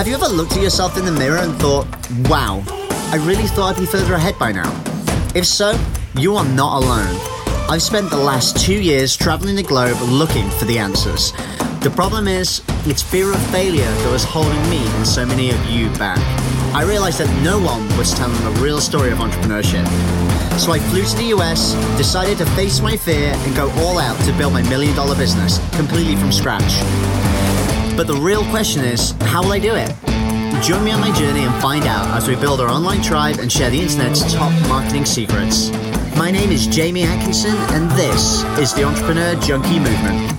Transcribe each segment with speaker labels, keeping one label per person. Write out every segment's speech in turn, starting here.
Speaker 1: Have you ever looked at yourself in the mirror and thought, wow, I really thought I'd be further ahead by now? If so, you are not alone. I've spent the last two years traveling the globe looking for the answers. The problem is, it's fear of failure that was holding me and so many of you back. I realized that no one was telling the real story of entrepreneurship. So I flew to the US, decided to face my fear and go all out to build my million dollar business completely from scratch. But the real question is, how will I do it? Join me on my journey and find out as we build our online tribe and share the internet's top marketing secrets. My name is Jamie Atkinson, and this is the Entrepreneur Junkie Movement.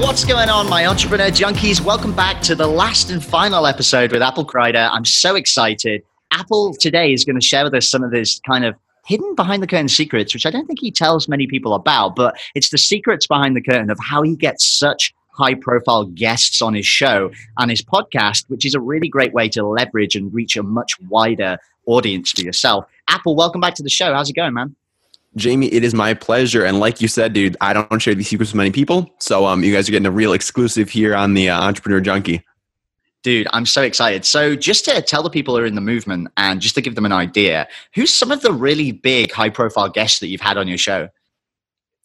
Speaker 2: What's going on, my entrepreneur junkies? Welcome back to the last and final episode with Apple Kreider. I'm so excited. Apple today is going to share with us some of this kind of hidden behind the curtain secrets, which I don't think he tells many people about, but it's the secrets behind the curtain of how he gets such high profile guests on his show and his podcast, which is a really great way to leverage and reach a much wider audience for yourself. Apple, welcome back to the show. How's it going, man?
Speaker 3: Jamie, it is my pleasure. And like you said, dude, I don't share these secrets with many people. So um, you guys are getting a real exclusive here on the uh, Entrepreneur Junkie.
Speaker 2: Dude, I'm so excited. So, just to tell the people who are in the movement and just to give them an idea, who's some of the really big high profile guests that you've had on your show?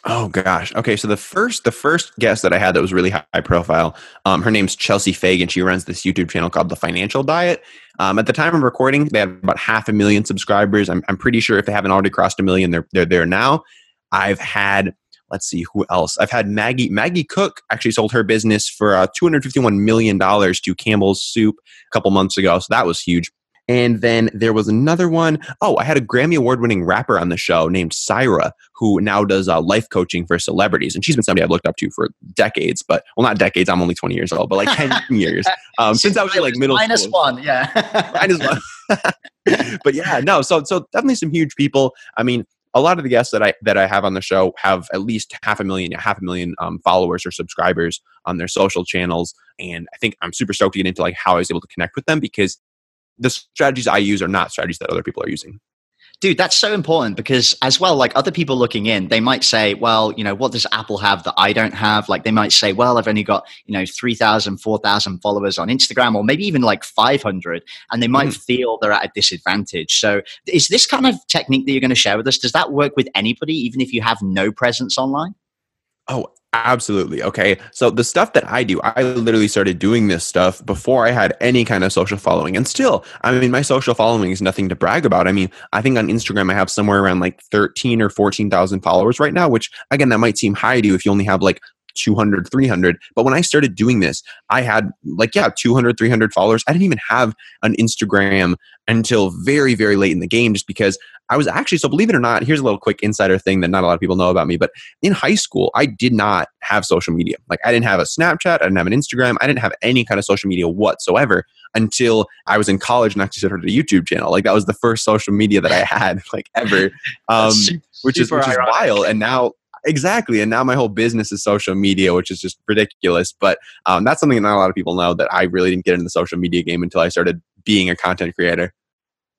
Speaker 3: Oh gosh. Okay, so the first the first guest that I had that was really high profile, um, her name's Chelsea Fagan. She runs this YouTube channel called The Financial Diet. Um, at the time of recording, they had about half a million subscribers. I'm, I'm pretty sure if they haven't already crossed a million, they're they're there now. I've had let's see who else. I've had Maggie Maggie Cook actually sold her business for uh, 251 million dollars to Campbell's Soup a couple months ago, so that was huge. And then there was another one. Oh, I had a Grammy Award winning rapper on the show named Syra, who now does uh, life coaching for celebrities. And she's been somebody I've looked up to for decades, but well, not decades. I'm only 20 years old, but like 10 years. Um, since I was like middle
Speaker 2: minus
Speaker 3: school.
Speaker 2: one, yeah. minus one.
Speaker 3: but yeah, no. So, so definitely some huge people. I mean, a lot of the guests that I that I have on the show have at least half a million, half a million um, followers or subscribers on their social channels, and I think I'm super stoked to get into like how I was able to connect with them because the strategies I use are not strategies that other people are using
Speaker 2: dude that's so important because as well like other people looking in they might say well you know what does apple have that i don't have? Like they might say well i've only got you know 3000 4000 followers on instagram or maybe even like 500 and they might mm. feel they're at a disadvantage. So is this kind of technique that you're going to share with us does that work with anybody even if you have no presence online?
Speaker 3: Oh Absolutely. Okay. So the stuff that I do, I literally started doing this stuff before I had any kind of social following. And still, I mean, my social following is nothing to brag about. I mean, I think on Instagram, I have somewhere around like 13 or 14,000 followers right now, which again, that might seem high to you if you only have like 200 300 but when i started doing this i had like yeah 200 300 followers i didn't even have an instagram until very very late in the game just because I was actually, so believe it or not, here's a little quick insider thing that not a lot of people know about me. But in high school, I did not have social media. Like, I didn't have a Snapchat, I didn't have an Instagram, I didn't have any kind of social media whatsoever until I was in college and actually started a YouTube channel. Like, that was the first social media that I had, like, ever, um, which is which is wild. And now, exactly and now my whole business is social media which is just ridiculous but um, that's something that not a lot of people know that i really didn't get into the social media game until i started being a content creator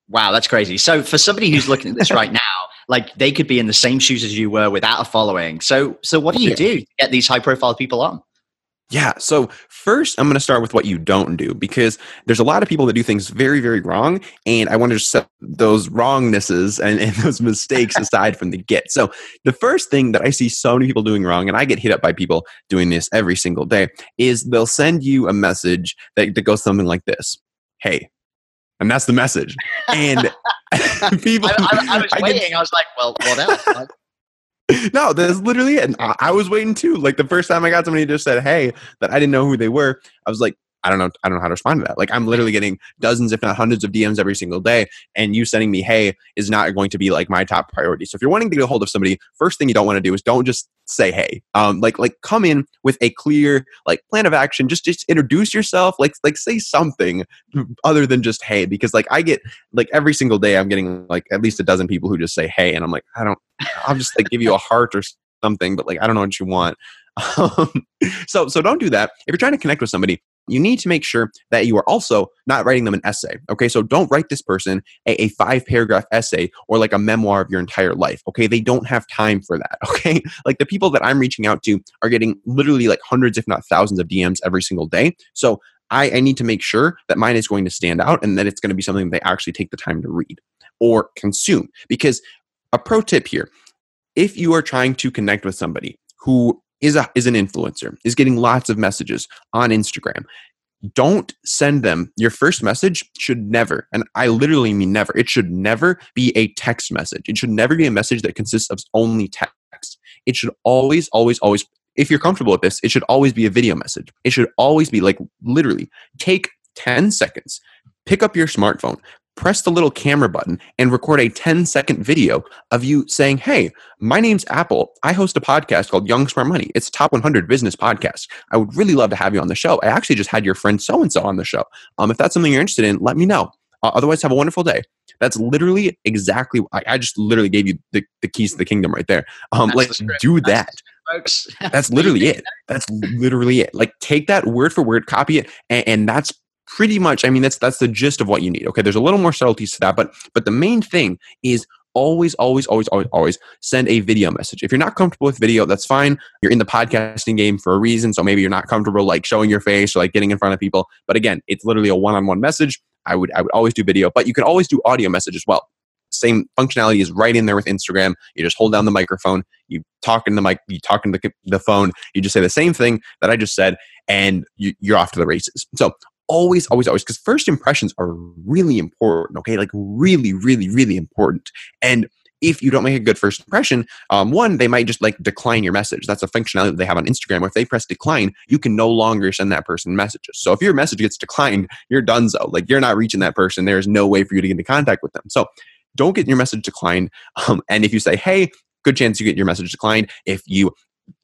Speaker 2: Wow, that's crazy. So for somebody who's looking at this right now, like they could be in the same shoes as you were without a following. So so what do you do to get these high profile people on?
Speaker 3: Yeah. So first, I'm going to start with what you don't do because there's a lot of people that do things very, very wrong, and I want to set those wrongnesses and, and those mistakes aside from the get. So the first thing that I see so many people doing wrong, and I get hit up by people doing this every single day, is they'll send you a message that, that goes something like this: "Hey, and that's the message. And
Speaker 2: people, I, I, I was I waiting. Get, I was like, well, what else?
Speaker 3: No, that's literally it. I, I was waiting too. Like the first time I got somebody just said, "Hey," that I didn't know who they were. I was like, I don't know. I don't know how to respond to that. Like I'm literally getting dozens, if not hundreds of DMs every single day. And you sending me, hey, is not going to be like my top priority. So if you're wanting to get a hold of somebody, first thing you don't want to do is don't just say hey. Um, like like come in with a clear like plan of action. Just just introduce yourself. Like like say something other than just hey. Because like I get like every single day I'm getting like at least a dozen people who just say hey, and I'm like I don't. I'll just like give you a heart or something, but like I don't know what you want. Um, so so don't do that. If you're trying to connect with somebody, you need to make sure that you are also not writing them an essay. Okay, so don't write this person a, a, five paragraph essay or like a memoir of your entire life. Okay, they don't have time for that. Okay, like the people that I'm reaching out to are getting literally like hundreds, if not thousands, of DMs every single day. So I, I need to make sure that mine is going to stand out and that it's going to be something they actually take the time to read or consume. Because a pro tip here if you are trying to connect with somebody who is a is an influencer, is getting lots of messages on Instagram, don't send them your first message should never and i literally mean never it should never be a text message. It should never be a message that consists of only text. It should always always always if you're comfortable with this it should always be a video message. It should always be like literally take 10 seconds pick up your smartphone press the little camera button and record a 10 second video of you saying, Hey, my name's Apple. I host a podcast called Young Smart Money. It's a top 100 business podcast. I would really love to have you on the show. I actually just had your friend so and so on the show. Um, if that's something you're interested in, let me know. Uh, otherwise, have a wonderful day. That's literally exactly. I, I just literally gave you the, the keys to the kingdom right there. Um, like, do that. That's, that's literally it. That's literally it. Like, take that word for word, copy it, and, and that's pretty much i mean that's that's the gist of what you need okay? There's a little more subtleties to that but but the main thing is always always always always always send a video message. If you're not comfortable with video that's fine. You're in the podcasting game for a reason so maybe you're not comfortable like showing your face or like getting in front of people but again it's literally a one-on-one message. I would i would always do video but you can always do audio message as well. Same functionality is right in there with Instagram. You just hold down the microphone, you talk in the mic, you talk in the, the phone, you just say the same thing that I just said, and you, you're off to the races. So always, always, always, because first impressions are really important, okay? Like really, really, really important. And if you don't make a good first impression, um, one, they might just like decline your message. That's a functionality that they have on Instagram. Where if they press decline, you can no longer send that person messages. So if your message gets declined, you're done. So like you're not reaching that person. There's no way for you to get into contact with them. So don't get your message declined. Um, and if you say, hey, good chance you get your message declined. If you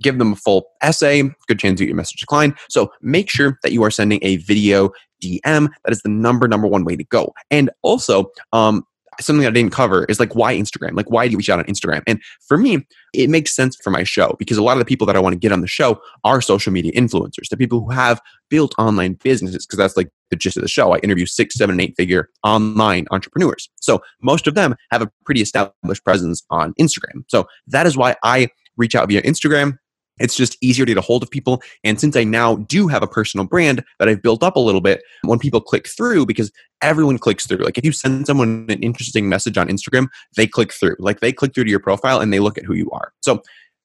Speaker 3: give them a full essay, good chance you get your message declined. So make sure that you are sending a video DM. That is the number number one way to go. And also, um, something I didn't cover is like why Instagram? Like why do you reach out on Instagram? And for me, it makes sense for my show because a lot of the people that I want to get on the show are social media influencers, the people who have built online businesses, because that's like the gist of the show. I interview six, seven, eight figure online entrepreneurs. So most of them have a pretty established presence on Instagram. So that is why I reach out via Instagram. It's just easier to get a hold of people. And since I now do have a personal brand that I've built up a little bit, when people click through, because everyone clicks through. Like if you send someone an interesting message on Instagram, they click through. Like they click through to your profile and they look at who you are. So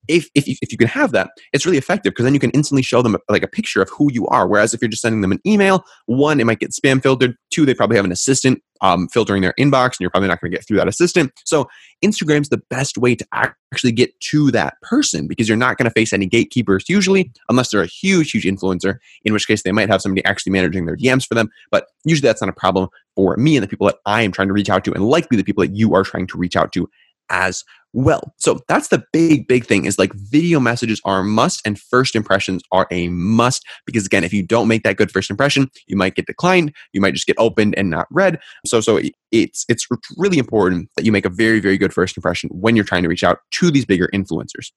Speaker 3: if, if, you, if you can have that, it's really effective because then you can instantly show them like a picture of who you are. Whereas if you're just sending them an email, one, it might get spam filtered. Two, they probably have an assistant um, filtering their inbox and you're probably not going to get through that assistant. So Instagram's the best way to actually get to that person because you're not going to face any gatekeepers usually, unless they're a huge, huge influencer, in which case they might have somebody actually managing their DMs for them. But usually that's not a problem for me and the people that I am trying to reach out to, and likely the people that you are trying to reach out to as well. So that's the big, big thing is like video messages are a must and first impressions are a must because again, if you don't make that good first impression, you might get declined, you might just get opened and not read. So, so it's, it's really important that you make a very, very good first impression when you're trying to reach out to these bigger influencers.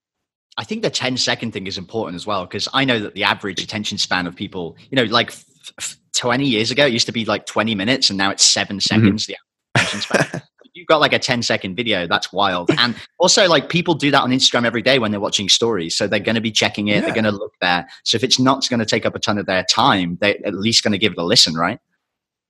Speaker 2: I think the 10 second thing is important as well because I know that the average attention span of people, you know, like f- f- 20 years ago, it used to be like 20 minutes and now it's 7 mm-hmm. seconds. Mm-hmm. The attention span. you've got like a 10 second video, that's wild. And also, like people do that on Instagram every day when they're watching stories. So they're going to be checking it, yeah. they're going to look there. So if it's not going to take up a ton of their time, they're at least going to give it a listen, right?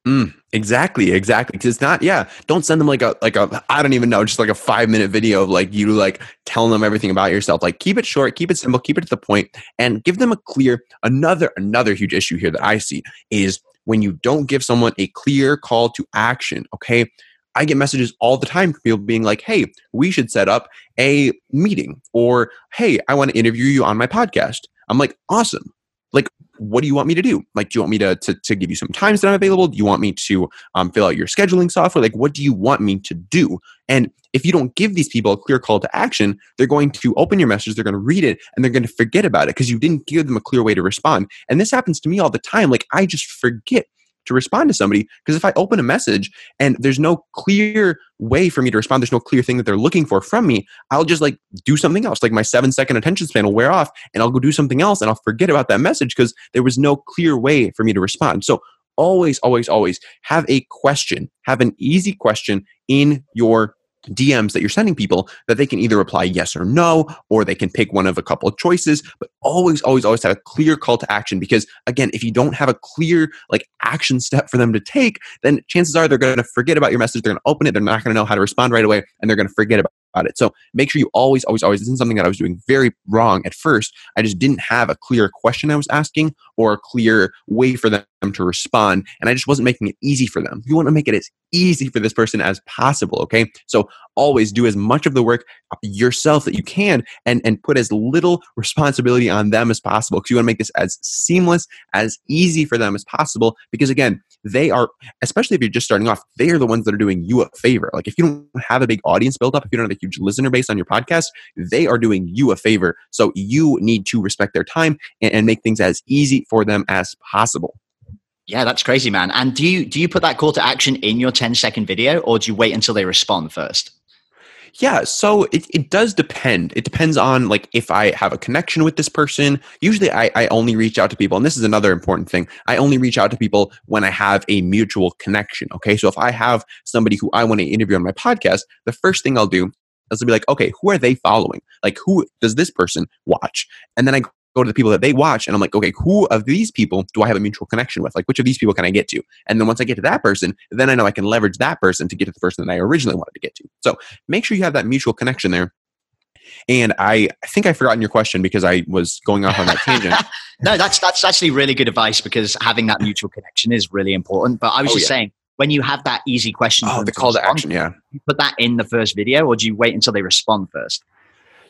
Speaker 3: Mm, exactly, exactly. Because it's not, yeah. Don't send them like a like a I don't even know, just like a five minute video of like you like telling them everything about yourself. Like keep it short, keep it simple, keep it to the point, and give them a clear. Another another huge issue here that I see is when you don't give someone a clear call to action. Okay, I get messages all the time from people being like, hey, we should set up a meeting, or hey, I want to interview you on my podcast. I'm like, awesome. Like, what do you want me to do? Like, do you want me to, to, to give you some times that I'm available? Do you want me to um, fill out your scheduling software? Like, what do you want me to do? And if you don't give these people a clear call to action, they're going to open your message, they're going to read it, and they're going to forget about it because you didn't give them a clear way to respond. And this happens to me all the time. Like, I just forget to respond to somebody because if I open a message and there's no clear way for me to respond, there's no clear thing that they're looking for from me, I'll just like do something else. Like my seven second attention span will wear off and I'll go do something else and I'll forget about that message because there was no clear way for me to respond. So always, always, always have a question, have an easy question in your DMs that you're sending people that they can either reply yes or no, or they can pick one of a couple of choices, but always, always, always have a clear call to action. Because again, if you don't have a clear like action step for them to take, then chances are they're going to forget about your message. They're going to open it. They're not going to know how to respond right away, and they're going to forget about about it. So make sure you always, always, always, this is something that I was doing very wrong at first. I just didn't have a clear question I was asking or a clear way for them to respond. And I just wasn't making it easy for them. You want to make it as easy for this person as possible. Okay. So always do as much of the work yourself that you can and, and put as little responsibility on them as possible because you want to make this as seamless, as easy for them as possible. Because again, they are, especially if you're just starting off, they are the ones that are doing you a favor. Like if you don't have a big audience built up, if you don't have a huge listener base on your podcast, they are doing you a favor. So you need to respect their time and, and make things as easy for them as possible.
Speaker 2: Yeah, that's crazy, man. And do you do you put that call to action in your 10 second video or do you wait until they respond first?
Speaker 3: Yeah, so it, it does depend. It depends on like if I have a connection with this person. Usually I, I only reach out to people, and this is another important thing. I only reach out to people when I have a mutual connection. Okay. So if I have somebody who I want to interview on my podcast, the first thing I'll do is to be like, okay, who are they following? Like who does this person watch? And then I go to the people that they watch and I'm like, okay, who of these people do I have a mutual connection with? Like, which of these people can I get to? And then once I get to that person, then I know I can leverage that person to get to the person that I originally wanted to get to. So make sure you have that mutual connection there. And I, I think I forgotten your question because I was going off on that tangent.
Speaker 2: no, that's that's actually really good advice because having that mutual connection is really important. But I was oh, just yeah. saying, when you have that easy question,
Speaker 3: oh, the call to action, yeah,
Speaker 2: you put that in the first video, or do you wait until they respond first?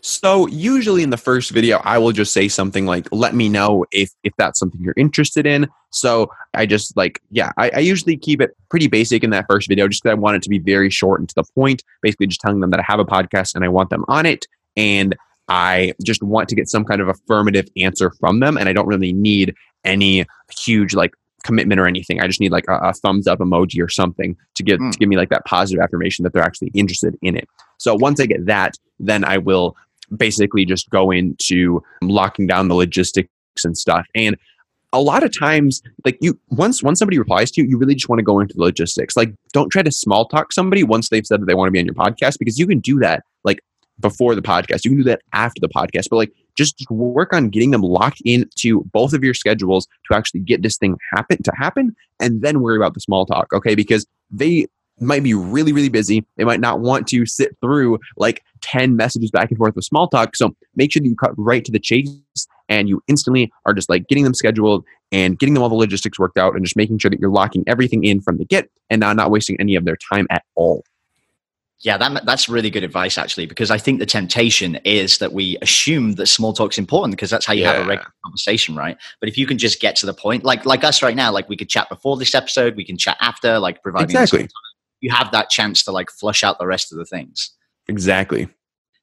Speaker 3: So usually in the first video, I will just say something like, let me know if, if that's something you're interested in. So I just like, yeah, I, I usually keep it pretty basic in that first video, just because I want it to be very short and to the point, basically just telling them that I have a podcast and I want them on it. And I just want to get some kind of affirmative answer from them. And I don't really need any huge like commitment or anything. I just need like a, a thumbs up emoji or something to get mm. to give me like that positive affirmation that they're actually interested in it. So once I get that, then I will basically just go into locking down the logistics and stuff. And a lot of times, like you, once once somebody replies to you, you really just want to go into the logistics. Like, don't try to small talk somebody once they've said that they want to be on your podcast because you can do that like before the podcast. You can do that after the podcast, but like just work on getting them locked into both of your schedules to actually get this thing happen to happen, and then worry about the small talk. Okay, because they might be really, really busy. They might not want to sit through like 10 messages back and forth with small talk. So make sure that you cut right to the chase and you instantly are just like getting them scheduled and getting them all the logistics worked out and just making sure that you're locking everything in from the get and not, not wasting any of their time at all.
Speaker 2: Yeah, that, that's really good advice, actually, because I think the temptation is that we assume that small talk's important because that's how you yeah. have a regular conversation, right? But if you can just get to the point, like like us right now, like we could chat before this episode, we can chat after, like providing
Speaker 3: exactly
Speaker 2: you have that chance to like flush out the rest of the things.
Speaker 3: Exactly.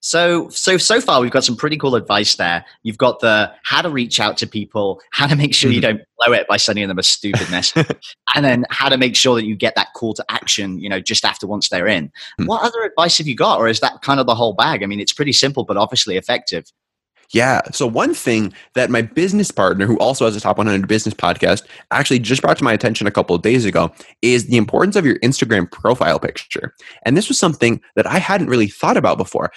Speaker 2: So, so, so far we've got some pretty cool advice there. You've got the how to reach out to people, how to make sure you mm-hmm. don't blow it by sending them a stupid message, and then how to make sure that you get that call to action, you know, just after once they're in. Mm-hmm. What other advice have you got, or is that kind of the whole bag? I mean, it's pretty simple, but obviously effective.
Speaker 3: Yeah. So one thing that my business partner, who also has a top 100 business podcast, actually just brought to my attention a couple of days ago is the importance of your Instagram profile picture. And this was something that I hadn't really thought about before.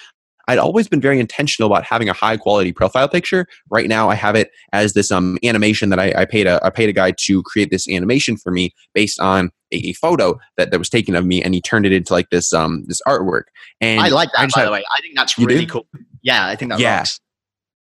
Speaker 3: I'd always been very intentional about having a high quality profile picture. Right now, I have it as this um, animation that I, I paid a I paid a guy to create this animation for me based on a, a, photo that, that was taken of me, and he turned it into like this um this artwork. And
Speaker 2: I like that by the way. I think that's really cool. Yeah, I think that yeah. Rocks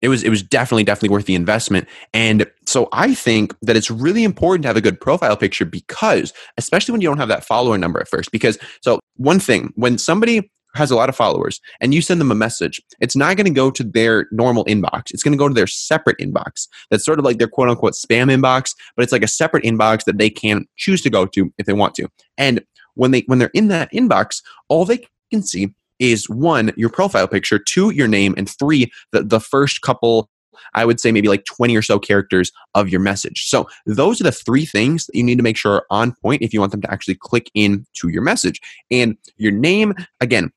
Speaker 3: it was it was definitely definitely worth the investment and so i think that it's really important to have a good profile picture because especially when you don't have that follower number at first because so one thing when somebody has a lot of followers and you send them a message, it's not going to go to their normal inbox. It's going to go to their separate inbox. That's sort of like their quote unquote spam inbox, but it's like a separate inbox that they can choose to go to if they want to. And when they when they're in that inbox, all they can see is one, your profile picture, two, your name, and three, the, the first couple I would say maybe like 20 or so characters of your message. So those are the three things that you need to make sure are on point if you want them to actually click in to your message. And your name, again,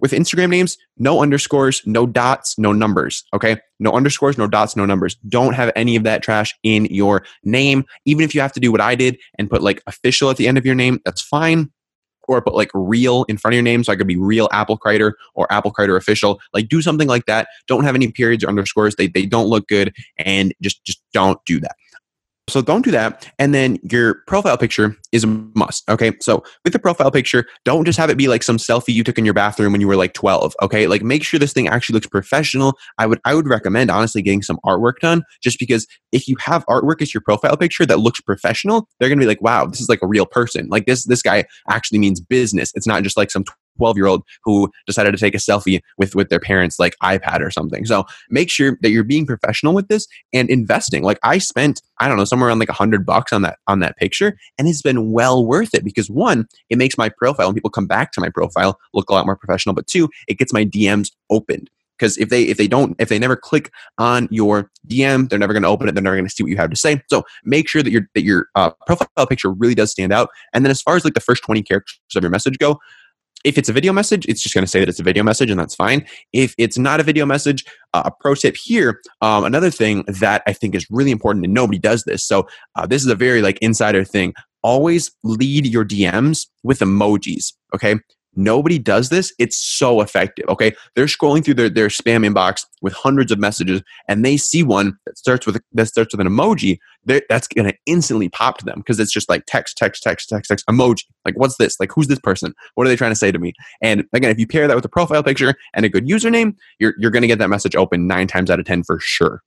Speaker 3: with Instagram names, no underscores, no dots, no numbers. Okay. No underscores, no dots, no numbers. Don't have any of that trash in your name. Even if you have to do what I did and put like official at the end of your name, that's fine or put like real in front of your name. So I could be real Apple Crider or Apple Crider official. Like do something like that. Don't have any periods or underscores. They, they don't look good and just, just don't do that. So don't do that. And then your profile picture is a must. Okay. So with the profile picture, don't just have it be like some selfie you took in your bathroom when you were like 12. Okay. Like make sure this thing actually looks professional. I would, I would recommend honestly getting some artwork done just because if you have artwork as your profile picture that looks professional, they're to be like, wow, this is like a real person. Like this, this guy actually means business. It's not just like some 12 year old who decided to take a selfie with with their parents like ipad or something so make sure that you're being professional with this and investing like i spent i don't know somewhere around like a hundred bucks on that on that picture and it's been well worth it because one it makes my profile when people come back to my profile look a lot more professional but two it gets my dms opened because if they if they don't if they never click on your DM, they're never going to open it. They're never going to see what you have to say. So make sure that your that your uh, profile picture really does stand out. And then as far as like the first twenty characters of your message go, if it's a video message, it's just going to say that it's a video message, and that's fine. If it's not a video message, uh, a pro tip here, um, another thing that I think is really important, and nobody does this. So uh, this is a very like insider thing. Always lead your DMs with emojis. Okay, Nobody does this. It's so effective. Okay. They're scrolling through their, their spam inbox with hundreds of messages and they see one that starts with that starts with an emoji. That's going to instantly pop to them because it's just like text, text, text, text, text, emoji. Like, what's this? Like, who's this person? What are they trying to say to me? And again, if you pair that with a profile picture and a good username, you're, you're going to get that message open nine times out of 10 for sure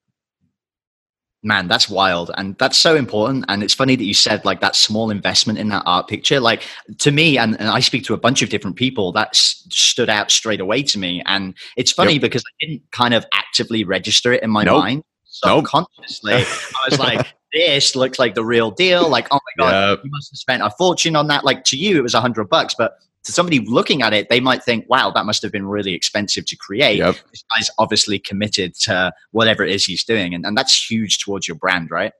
Speaker 2: man that's wild and that's so important and it's funny that you said like that small investment in that art picture like to me and, and i speak to a bunch of different people that s- stood out straight away to me and it's funny yep. because i didn't kind of actively register it in my nope. mind subconsciously nope. i was like this looks like the real deal like oh my god yep. you must have spent a fortune on that like to you it was a hundred bucks but to somebody looking at it, they might think, wow, that must have been really expensive to create. Yep. This guy's obviously committed to whatever it is he's doing. And, and that's huge towards your brand, right?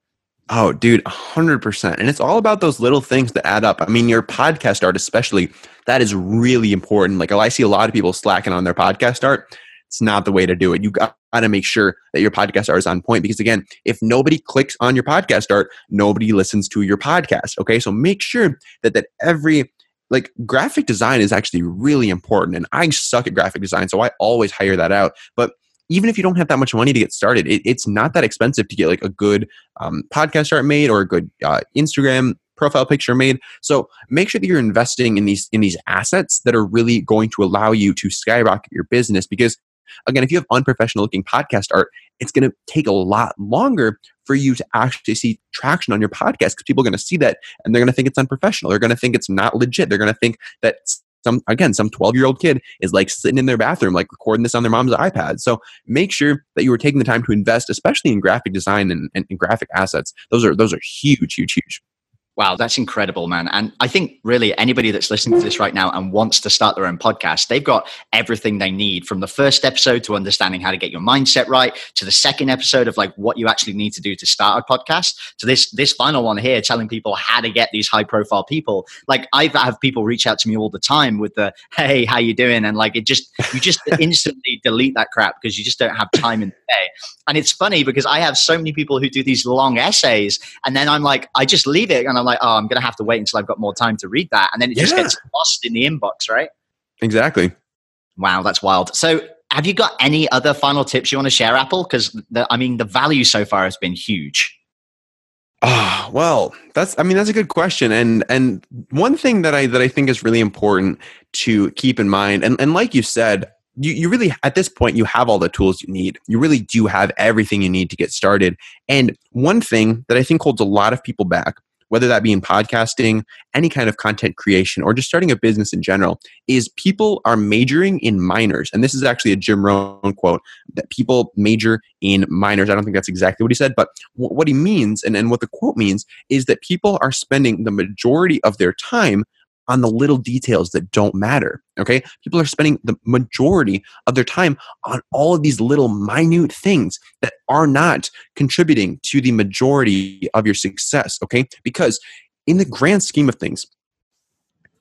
Speaker 3: Oh, dude, 100%. And it's all about those little things that add up. I mean, your podcast art, especially, that is really important. Like, oh, I see a lot of people slacking on their podcast art. It's not the way to do it. You got to make sure that your podcast art is on point because, again, if nobody clicks on your podcast art, nobody listens to your podcast. Okay. So make sure that, that every like graphic design is actually really important and i suck at graphic design so i always hire that out but even if you don't have that much money to get started it, it's not that expensive to get like a good um, podcast art made or a good uh, instagram profile picture made so make sure that you're investing in these in these assets that are really going to allow you to skyrocket your business because Again, if you have unprofessional looking podcast art, it's going to take a lot longer for you to actually see traction on your podcast because people are going to see that and they're going to think it's unprofessional. They're going to think it's not legit. They're going to think that some again some 12 year old kid is like sitting in their bathroom like recording this on their mom's ipad so make sure that you are taking the time to invest especially in graphic design and, and, and graphic assets those are those are huge huge huge
Speaker 2: Wow, that's incredible, man. And I think really anybody that's listening to this right now and wants to start their own podcast, they've got everything they need from the first episode to understanding how to get your mindset right to the second episode of like what you actually need to do to start a podcast to this this final one here telling people how to get these high profile people. Like I have have people reach out to me all the time with the hey, how you doing? And like it just you just instantly delete that crap because you just don't have time in the day. And it's funny because I have so many people who do these long essays and then I'm like I just leave it and I'm I'm like, oh, I'm going to have to wait until I've got more time to read that. And then it just yeah. gets lost in the inbox, right?
Speaker 3: Exactly.
Speaker 2: Wow, that's wild. So, have you got any other final tips you want to share, Apple? Because, I mean, the value so far has been huge.
Speaker 3: Oh, well, that's I mean that's a good question. And and one thing that I that I think is really important to keep in mind and and like you said, you, you really at this point you have all the tools you need you really do have everything you need to get started and one thing that i think holds a lot of people back whether that be in podcasting, any kind of content creation, or just starting a business in general, is people are majoring in minors. And this is actually a Jim Rohn quote that people major in minors. I don't think that's exactly what he said, but what he means and, and what the quote means is that people are spending the majority of their time on the little details that don't matter. Okay. People are spending the majority of their time on all of these little minute things that are not contributing to the majority of your success. Okay. Because in the grand scheme of things,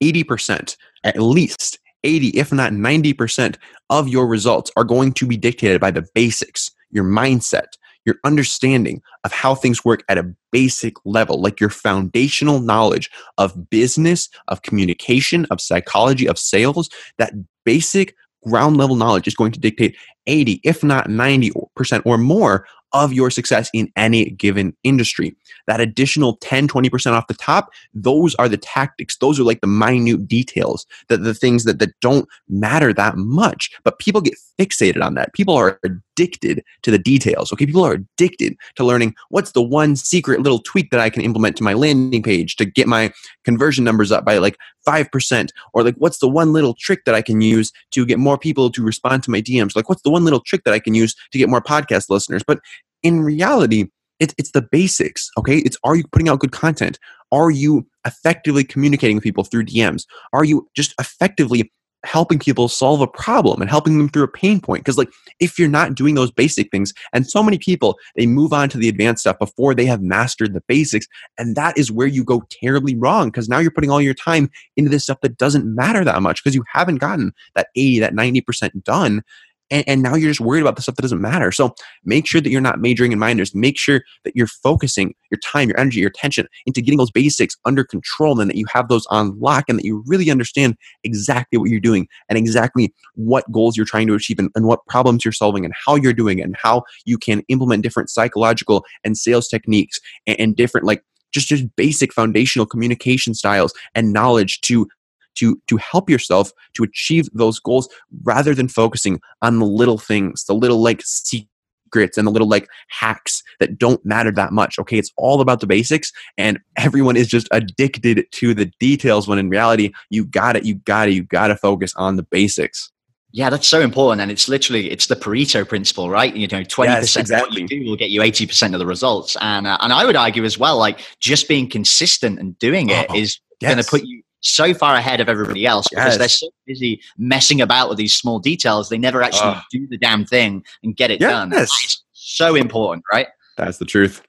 Speaker 3: 80%, at least 80, if not 90% of your results are going to be dictated by the basics, your mindset, your understanding of how things work at a basic level, like your foundational knowledge of business, of communication, of psychology, of sales, that basic ground level knowledge is going to dictate 80, if not 90% or more of your success in any given industry. That additional 10, 20% off the top, those are the tactics. Those are like the minute details, that the things that, that don't matter that much. But people get fixated on that. People are addicted to the details. Okay. People are addicted to learning what's the one secret little tweak that I can implement to my landing page to get my conversion numbers up by like 5%. Or like what's the one little trick that I can use to get more people to respond to my DMs? Like what's the one little trick that I can use to get more podcast listeners? But in reality, it's, it's the basics, okay? It's are you putting out good content? Are you effectively communicating with people through DMs? Are you just effectively helping people solve a problem and helping them through a pain point? Because, like, if you're not doing those basic things, and so many people, they move on to the advanced stuff before they have mastered the basics, and that is where you go terribly wrong because now you're putting all your time into this stuff that doesn't matter that much because you haven't gotten that 80, that 90% done and, and, now you're just worried about the stuff that doesn't matter. So make sure that you're not majoring in minors. Make sure that you're focusing your time, your energy, your attention into getting those basics under control and that you have those on lock and that you really understand exactly what you're doing and exactly what goals you're trying to achieve and, and what problems you're solving and how you're doing it and how you can implement different psychological and sales techniques and, and different like just just basic foundational communication styles and knowledge to to to help yourself to achieve those goals rather than focusing on the little things the little like secrets and the little like hacks that don't matter that much okay it's all about the basics and everyone is just addicted to the details when in reality you got it you got it you got to focus on the basics
Speaker 2: yeah, that's so important, and it's literally it's the Pareto principle, right? You know, twenty yes, percent exactly. what you do will get you eighty percent of the results, and uh, and I would argue as well, like just being consistent and doing it oh, is yes. going to put you so far ahead of everybody else because yes. they're so busy messing about with these small details. They never actually do the damn thing and get it yes. done. That's so important, right?
Speaker 3: That's the truth.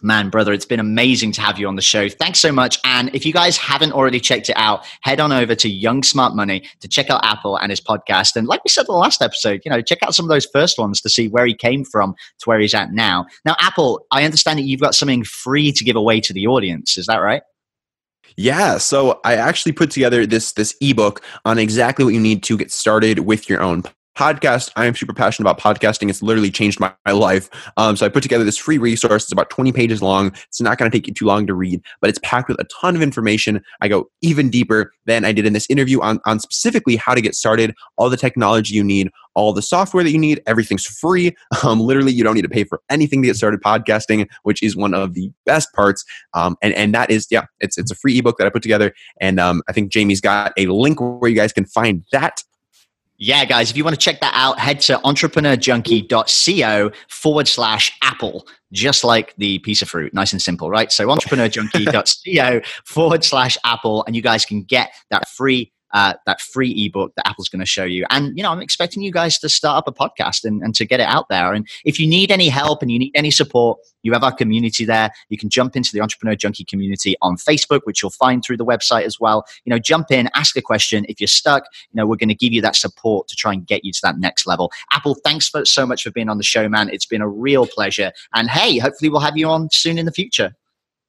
Speaker 2: Man, brother, it's been amazing to have you on the show. Thanks so much. And if you guys haven't already checked it out, head on over to Young Smart Money to check out Apple and his podcast. And like we said in the last episode, you know, check out some of those first ones to see where he came from to where he's at now. Now, Apple, I understand that you've got something free to give away to the audience. Is that right?
Speaker 3: Yeah, so I actually put together this this ebook on exactly what you need to get started with your own podcast. I am super passionate about podcasting. It's literally changed my, my life. Um, so I put together this free resource. It's about 20 pages long. It's not going to take you too long to read, but it's packed with a ton of information. I go even deeper than I did in this interview on, on specifically how to get started, all the technology you need, all the software that you need. Everything's free. Um, literally, you don't need to pay for anything to get started podcasting, which is one of the best parts. Um, and and that is yeah, it's it's a free ebook that I put together, and um, I think Jamie's got a link where you guys can find that
Speaker 2: yeah, guys, if you want to check that out, head to entrepreneurjunkie.co forward slash apple, just like the piece of fruit. Nice and simple, right? So entrepreneurjunkie.co forward slash apple, and you guys can get that free uh, that free ebook that Apple's going to show you. And, you know, I'm expecting you guys to start up a podcast and, and to get it out there. And if you need any help and you need any support, you have our community there. You can jump into the Entrepreneur Junkie community on Facebook, which you'll find through the website as well. You know, jump in, ask a question. If you're stuck, you know, we're going to give you that support to try and get you to that next level. Apple, thanks for, so much for being on the show, man. It's been a real pleasure. And hey, hopefully we'll have you on soon in the future.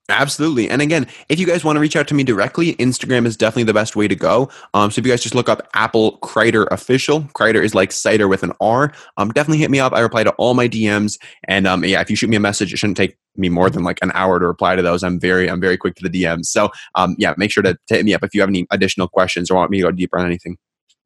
Speaker 3: Absolutely. And again, if you guys want to reach out to me directly, Instagram is definitely the best way to go. Um, so if you guys just look up Apple Kreider Official, Kreider is like cider with an R. Um, definitely hit me up. I reply to all my DMs. And um, yeah, if you shoot me a message, it shouldn't take me more than like an hour to reply to those. I'm very, I'm very quick to the DMs. So um, yeah, make sure to, to hit me up if you have any additional questions or want me to go deeper on anything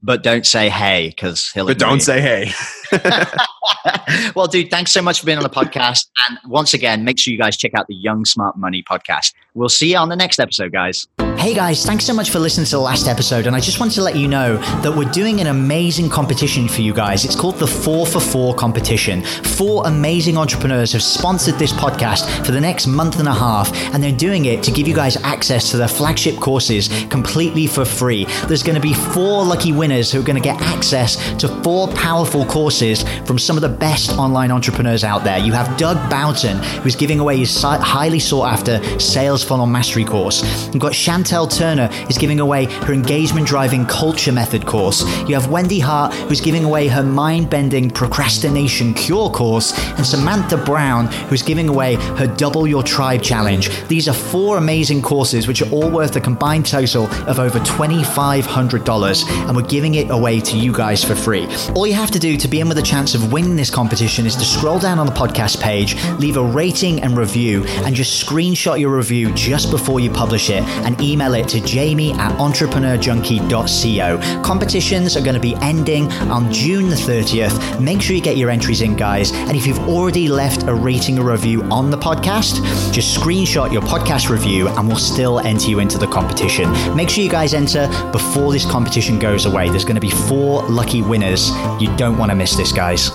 Speaker 2: but don't say hey because he'll.
Speaker 3: But don't say hey.
Speaker 4: well, dude, thanks so much for being on the podcast. And once again, make sure you guys check out the Young Smart Money podcast. We'll see you on the next episode, guys.
Speaker 2: Hey guys, thanks so much for listening to the last episode. And I just wanted to let you know that we're doing an amazing competition for you guys. It's called the 4 for 4 competition. Four amazing entrepreneurs have sponsored this podcast for the next month and a half, and they're doing it to give you guys access to their flagship courses completely for free. There's going to be four lucky winners who are going to get access to four powerful courses from some of the best online entrepreneurs out there. You have Doug Boughton, who's giving away his highly sought after sales funnel mastery course. You've got Chantel Turner is giving away her engagement driving culture method course. You have Wendy Hart, who's giving away her mind bending procrastination cure course, and Samantha Brown, who's giving away her double your tribe challenge. These are four amazing courses which are all worth a combined total of over $2,500, and we're giving it away to you guys for free. All you have to do to be in with a chance of winning this competition is to scroll down on the podcast page, leave a rating and review, and just screenshot your review just before you publish it and email it to jamie at entrepreneurjunkie.co. Competitions are going to be ending on June the 30th. Make sure you get your entries in, guys. And if you've already left a rating or review on the podcast, just screenshot your podcast review and we'll still enter you into the competition. Make sure you guys enter before this competition goes away. There's going to be four lucky winners. You don't want to miss this, guys.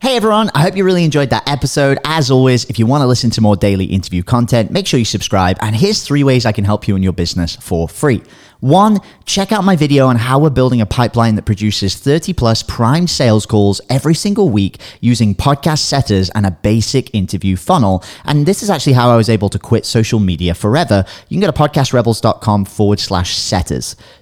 Speaker 2: Hey everyone, I hope you really enjoyed that episode. As always, if you want to listen to more daily interview content, make sure you subscribe. And here's three ways I can help you in your business for free. One, check out my video on how we're building a pipeline that produces 30 plus prime sales calls every single week using podcast setters and a basic interview funnel. And this is actually how I was able to quit social media forever. You can go to podcastrebels.com forward slash setters.